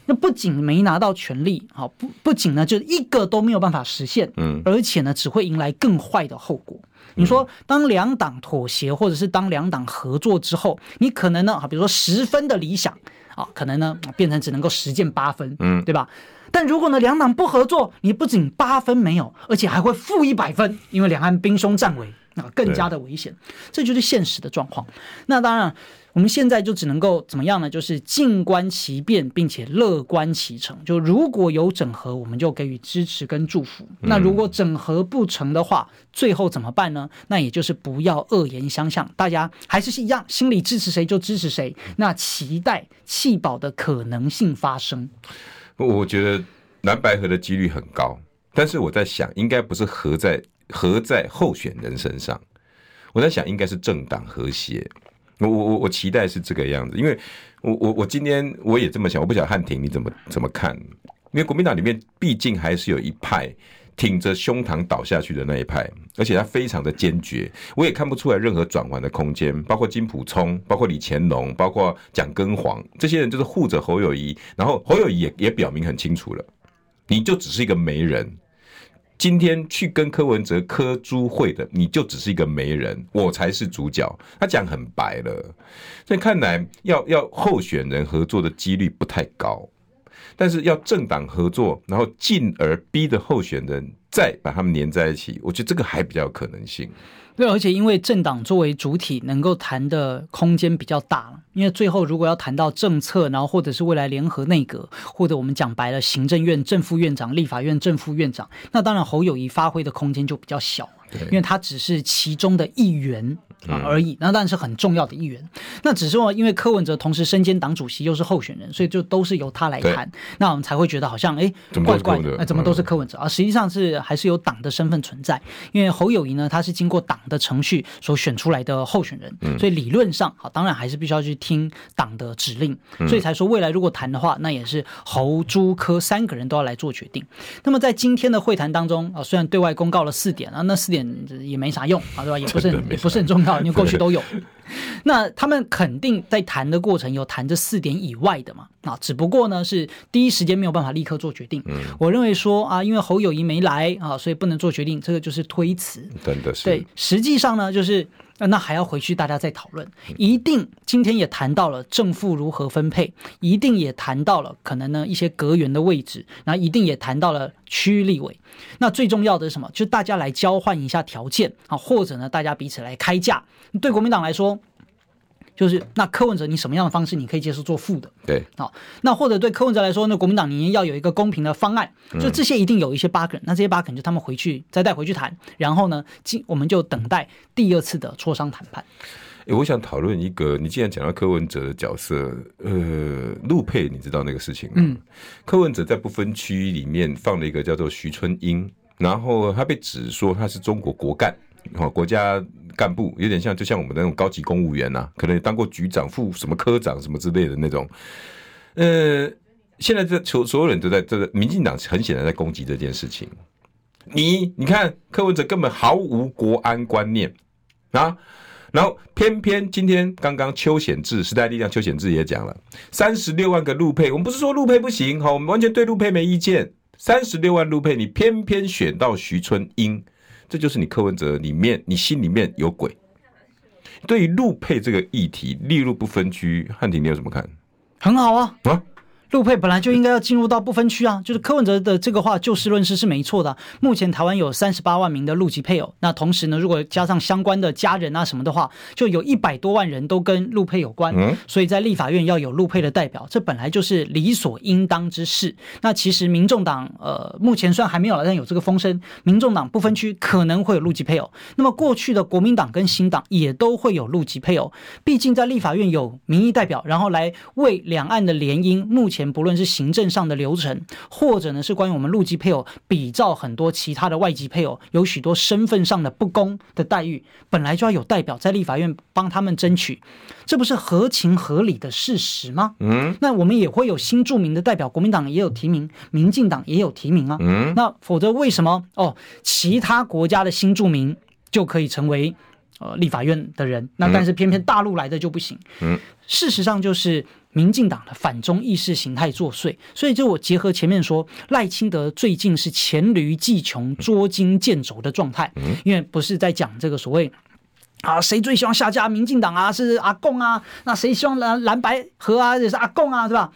那不仅没拿到权力，好不不仅呢，就一个都没有办法实现，嗯，而且呢，只会迎来更坏的后果。你说，当两党妥协，或者是当两党合作之后，你可能呢，啊，比如说十分的理想，啊，可能呢变成只能够实践八分，嗯，对吧？但如果呢两党不合作，你不仅八分没有，而且还会负一百分，因为两岸兵凶战危，啊，更加的危险。这就是现实的状况。那当然。我们现在就只能够怎么样呢？就是静观其变，并且乐观其成。就如果有整合，我们就给予支持跟祝福。那如果整合不成的话，最后怎么办呢？那也就是不要恶言相向，大家还是一样，心里支持谁就支持谁。那期待弃保的可能性发生。我觉得蓝白合的几率很高，但是我在想，应该不是合在合在候选人身上。我在想，应该是政党和谐。我我我我期待是这个样子，因为我我我今天我也这么想，我不晓得汉庭你怎么怎么看？因为国民党里面毕竟还是有一派挺着胸膛倒下去的那一派，而且他非常的坚决，我也看不出来任何转圜的空间。包括金普聪，包括李乾隆，包括蒋根黄，这些人就是护着侯友谊，然后侯友谊也也表明很清楚了，你就只是一个媒人。今天去跟柯文哲柯朱会的，你就只是一个媒人，我才是主角。他讲很白了，所以看来要要候选人合作的几率不太高，但是要政党合作，然后进而逼的候选人再把他们连在一起，我觉得这个还比较可能性。对，而且因为政党作为主体，能够谈的空间比较大了。因为最后如果要谈到政策，然后或者是未来联合内阁，或者我们讲白了，行政院正副院长、立法院正副院长，那当然侯友谊发挥的空间就比较小，因为他只是其中的一员。啊而已，那当然是很重要的一员。那只是说，因为柯文哲同时身兼党主席，又是候选人，所以就都是由他来谈。那我们才会觉得好像哎，怪怪的，哎，怎么都是柯文哲啊？实际上是还是有党的身份存在。因为侯友谊呢，他是经过党的程序所选出来的候选人，所以理论上好，当然还是必须要去听党的指令。所以才说未来如果谈的话，那也是侯朱柯三个人都要来做决定。那么在今天的会谈当中啊，虽然对外公告了四点啊，那四点也没啥用啊，对吧？也不是也不是很重要。因为过去都有，那他们肯定在谈的过程有谈这四点以外的嘛？啊，只不过呢是第一时间没有办法立刻做决定。嗯，我认为说啊，因为侯友谊没来啊，所以不能做决定，这个就是推辞。真的是。对，实际上呢就是。那还要回去，大家再讨论。一定今天也谈到了正负如何分配，一定也谈到了可能呢一些阁员的位置，那一定也谈到了区域立委。那最重要的是什么？就大家来交换一下条件啊，或者呢大家彼此来开价。对国民党来说。就是那柯文哲，你什么样的方式你可以接受做负的？对，好，那或者对柯文哲来说，那国民党你要有一个公平的方案，就这些一定有一些 bug，那这些 bug 就他们回去再带回去谈，然后呢，我们就等待第二次的磋商谈判。欸，我想讨论一个，你既然讲到柯文哲的角色，呃，陆配，你知道那个事情吗？嗯，柯文哲在不分区里面放了一个叫做徐春英，然后他被指说他是中国国干，好国家。干部有点像，就像我们那种高级公务员呐、可能当过局长、副什么科长什么之类的那种。呃，现在这所所有人都在这个民进党很显然在攻击这件事情。你你看柯文哲根本毫无国安观念啊，然后偏偏今天刚刚邱显智时代力量邱显智也讲了，三十六万个陆配，我们不是说陆配不行，哈，我们完全对陆配没意见。三十六万陆配，你偏偏选到徐春英。这就是你柯文哲里面，你心里面有鬼。对于陆配这个议题，利入不分区，汉庭你有什么看？很好啊啊！陆配本来就应该要进入到不分区啊，就是柯文哲的这个话就事论事是没错的。目前台湾有三十八万名的陆籍配偶，那同时呢，如果加上相关的家人啊什么的话，就有一百多万人都跟陆配有关。嗯，所以在立法院要有陆配的代表，这本来就是理所应当之事。那其实民众党呃目前虽然还没有，但有这个风声，民众党不分区可能会有陆籍配偶。那么过去的国民党跟新党也都会有陆籍配偶，毕竟在立法院有民意代表，然后来为两岸的联姻，目前。不论是行政上的流程，或者呢是关于我们陆籍配偶比照很多其他的外籍配偶，有许多身份上的不公的待遇，本来就要有代表在立法院帮他们争取，这不是合情合理的事实吗？嗯，那我们也会有新著名的代表，国民党也有提名，民进党也有提名啊。嗯，那否则为什么哦，其他国家的新著名就可以成为呃立法院的人，那但是偏偏大陆来的就不行？嗯，事实上就是。民进党的反中意识形态作祟，所以就我结合前面说，赖清德最近是黔驴技穷、捉襟见肘的状态，因为不是在讲这个所谓啊，谁最希望下架民进党啊？是阿贡啊？那谁希望蓝蓝白河啊？也是阿贡啊？是吧？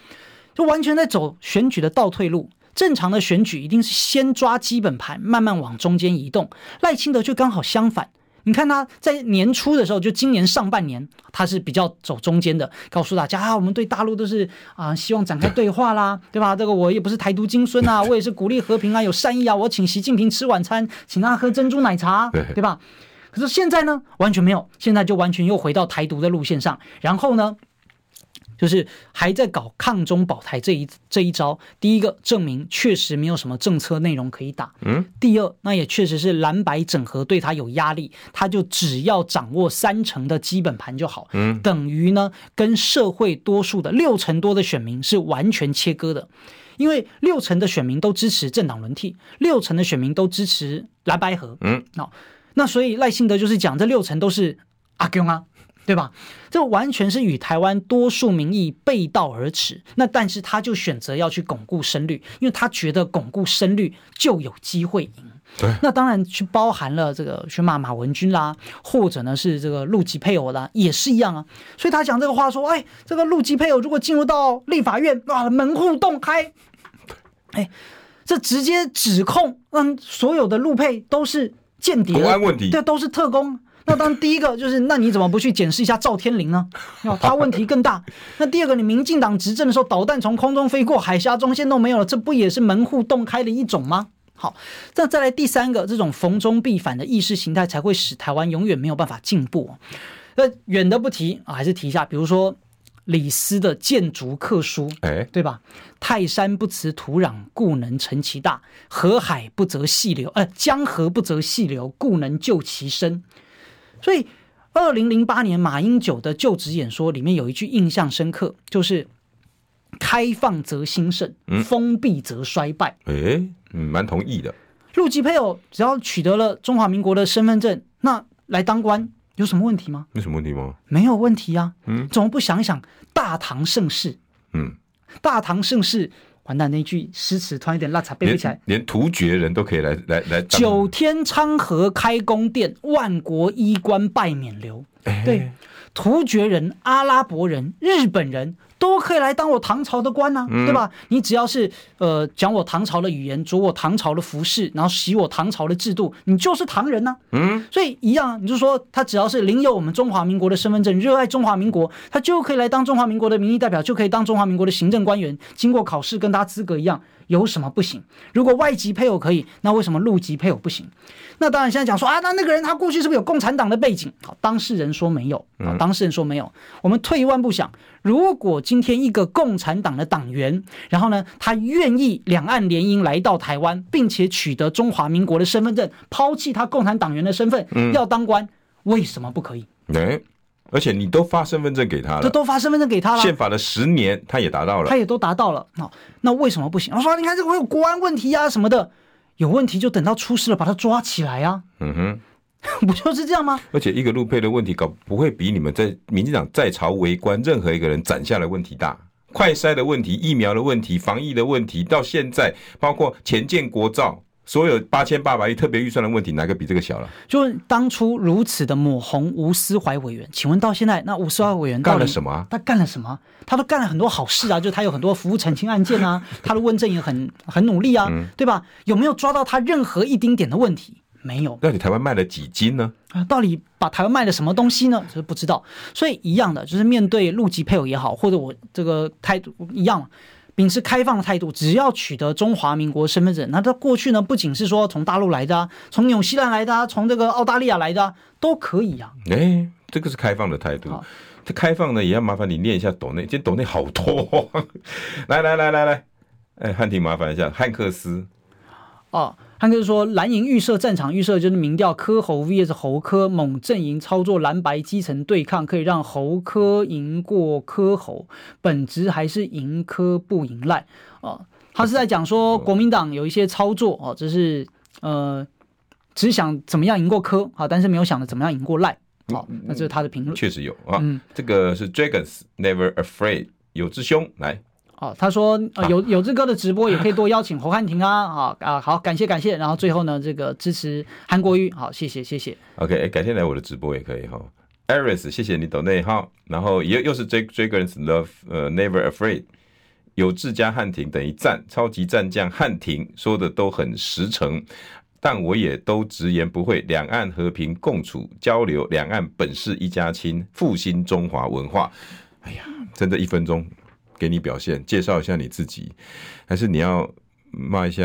就完全在走选举的倒退路。正常的选举一定是先抓基本盘，慢慢往中间移动。赖清德就刚好相反。你看他在年初的时候，就今年上半年，他是比较走中间的，告诉大家啊，我们对大陆都是啊，希望展开对话啦，对吧？这个我也不是台独金孙啊，我也是鼓励和平啊，有善意啊，我请习近平吃晚餐，请他喝珍珠奶茶，对吧？可是现在呢，完全没有，现在就完全又回到台独的路线上，然后呢，就是还在搞抗中保台这一这一招。第一个证明确实没有什么政策内容可以打。嗯。第二，那也确实是蓝白整合对他有压力，他就只要掌握三成的基本盘就好。嗯。等于呢，跟社会多数的六成多的选民是完全切割的，因为六成的选民都支持政党轮替，六成的选民都支持蓝白合。嗯。哦，那所以赖幸德就是讲这六成都是阿公啊。对吧？这完全是与台湾多数民意背道而驰。那但是他就选择要去巩固声率，因为他觉得巩固声率就有机会赢。对，那当然去包含了这个去骂马文君啦，或者呢是这个陆籍配偶啦，也是一样啊。所以他讲这个话说，哎，这个陆籍配偶如果进入到立法院，哇，门户洞开，哎，这直接指控，嗯，所有的陆配都是间谍，国安问题，这都是特工。那当然，第一个就是，那你怎么不去检视一下赵天麟呢？他问题更大。那第二个，你民进党执政的时候，导弹从空中飞过，海峡中线都没有了，这不也是门户洞开的一种吗？好，那再来第三个，这种逢中必反的意识形态，才会使台湾永远没有办法进步。那远的不提啊，还是提一下，比如说李斯的谏逐客书，哎，对吧？泰山不辞土壤，故能成其大；河海不择细流，呃，江河不择细流，故能就其深。所以，二零零八年马英九的就职演说里面有一句印象深刻，就是“开放则兴盛，封闭则衰败”。哎，嗯，蛮同意的。陆籍配偶只要取得了中华民国的身份证，那来当官有什么问题吗？有什么问题吗？没有问题啊。嗯，怎么不想一想大唐盛世？嗯，大唐盛世。完蛋，那句诗词突然有点拉差，背不起来。连突厥人都可以来来来。九天昌河开宫殿，万国衣冠拜冕旒。欸、对，突厥人、阿拉伯人、日本人。都可以来当我唐朝的官呐、啊，对吧？你只要是呃讲我唐朝的语言，着我唐朝的服饰，然后习我唐朝的制度，你就是唐人呐、啊。嗯，所以一样，你就说他只要是领有我们中华民国的身份证，热爱中华民国，他就可以来当中华民国的民意代表，就可以当中华民国的行政官员，经过考试跟他资格一样。有什么不行？如果外籍配偶可以，那为什么陆籍配偶不行？那当然，现在讲说啊，那那个人他过去是不是有共产党的背景？好，当事人说没有啊，当事人说没有。我们退一万步想，如果今天一个共产党的党员，然后呢，他愿意两岸联姻来到台湾，并且取得中华民国的身份证，抛弃他共产党员的身份，要当官，为什么不可以？欸而且你都发身份证给他了，这都发身份证给他了。宪法的十年，他也达到了，他也都达到了。那那为什么不行？我说你看这个我有国安问题啊什么的，有问题就等到出事了把他抓起来啊。嗯哼，不就是这样吗？而且一个陆配的问题搞不会比你们在民进党在朝为官任何一个人攒下的问题大。快筛的问题、疫苗的问题、防疫的问题，到现在包括前建国造。所有八千八百亿特别预算的问题，哪个比这个小了？就当初如此的抹红吴思怀委员，请问到现在，那吴思怀委员干了什么？他干了什么？他都干了很多好事啊，就他有很多服务澄清案件啊，他的问政也很很努力啊，对吧？有没有抓到他任何一丁点的问题？没有。那你台湾卖了几斤呢？啊，到底把台湾卖了什么东西呢？就是不知道。所以一样的，就是面对陆籍配偶也好，或者我这个态度一样。秉持开放的态度，只要取得中华民国身份证，那他过去呢，不仅是说从大陆来的啊，从纽西兰来的啊，从这个澳大利亚来的啊，都可以啊。哎、欸，这个是开放的态度。这开放呢，也要麻烦你念一下抖内，今天抖内好多。来来来来来，哎，汉庭麻烦一下，汉克斯。哦。汉克斯说，蓝营预设战场预设就是民调柯侯 vs 侯科，猛阵营操作蓝白基层对抗，可以让侯科赢过柯侯，本质还是赢柯不赢赖哦。他是在讲说国民党有一些操作哦，这是呃只想怎么样赢过柯啊，但是没有想着怎么样赢过赖。好，那这是他的评论，确实有啊。嗯，这个是 Dragons Never Afraid 有志兄来。哦，他说、呃、有有志哥的直播也可以多邀请侯汉廷啊，啊啊好，感谢感谢，然后最后呢，这个支持韩国瑜，好，谢谢谢谢。OK，改天来我的直播也可以哈。Aris，谢谢你抖内哈，然后又又是 Dragons Love 呃 Never Afraid，有志加汉廷等于赞，超级战将汉廷说的都很实诚，但我也都直言不讳，两岸和平共处交流，两岸本是一家亲，复兴中华文化。哎呀，真的一分钟。给你表现，介绍一下你自己，还是你要骂一下？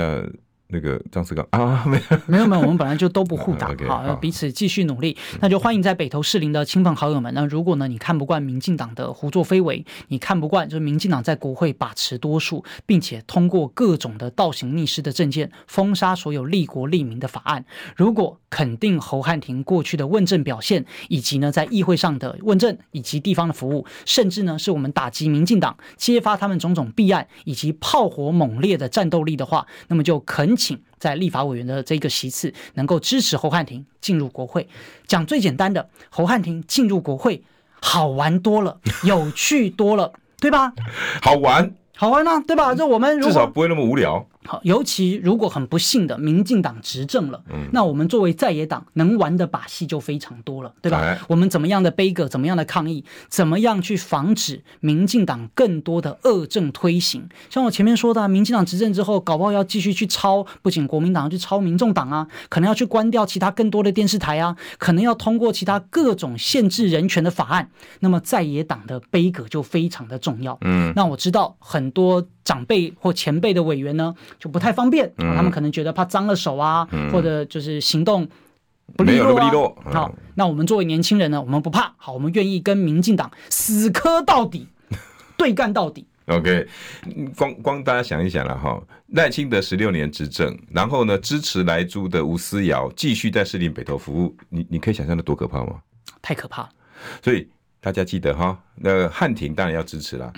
那个张世刚啊，没有没有没有，我们本来就都不互打，好，要彼此继续努力。那就欢迎在北投士林的亲朋好友们。那如果呢，你看不惯民进党的胡作非为，你看不惯就是民进党在国会把持多数，并且通过各种的倒行逆施的政见，封杀所有利国利民的法案。如果肯定侯汉廷过去的问政表现，以及呢在议会上的问政以及地方的服务，甚至呢是我们打击民进党、揭发他们种种弊案以及炮火猛烈的战斗力的话，那么就恳请在立法委员的这个席次，能够支持侯汉廷进入国会。讲最简单的，侯汉廷进入国会，好玩多了，有趣多了，对吧？好玩，好玩啊，对吧？就我们至少不会那么无聊。好，尤其如果很不幸的民进党执政了，嗯，那我们作为在野党能玩的把戏就非常多了，对吧？哎、我们怎么样的杯葛，怎么样的抗议，怎么样去防止民进党更多的恶政推行？像我前面说的，民进党执政之后，搞不好要继续去抄，不仅国民党要去抄民众党啊，可能要去关掉其他更多的电视台啊，可能要通过其他各种限制人权的法案。那么在野党的杯葛就非常的重要。嗯，那我知道很多长辈或前辈的委员呢。就不太方便，他们可能觉得怕脏了手啊，嗯、或者就是行动不利落啊。落嗯、好，那我们作为年轻人呢，我们不怕，好，我们愿意跟民进党死磕到底，对干到底。OK，光光大家想一想了哈，赖清德十六年执政，然后呢支持莱猪的吴思瑶继续在士林北投服务，你你可以想象的多可怕吗？太可怕，所以。大家记得哈，那个汉庭当然要支持啦。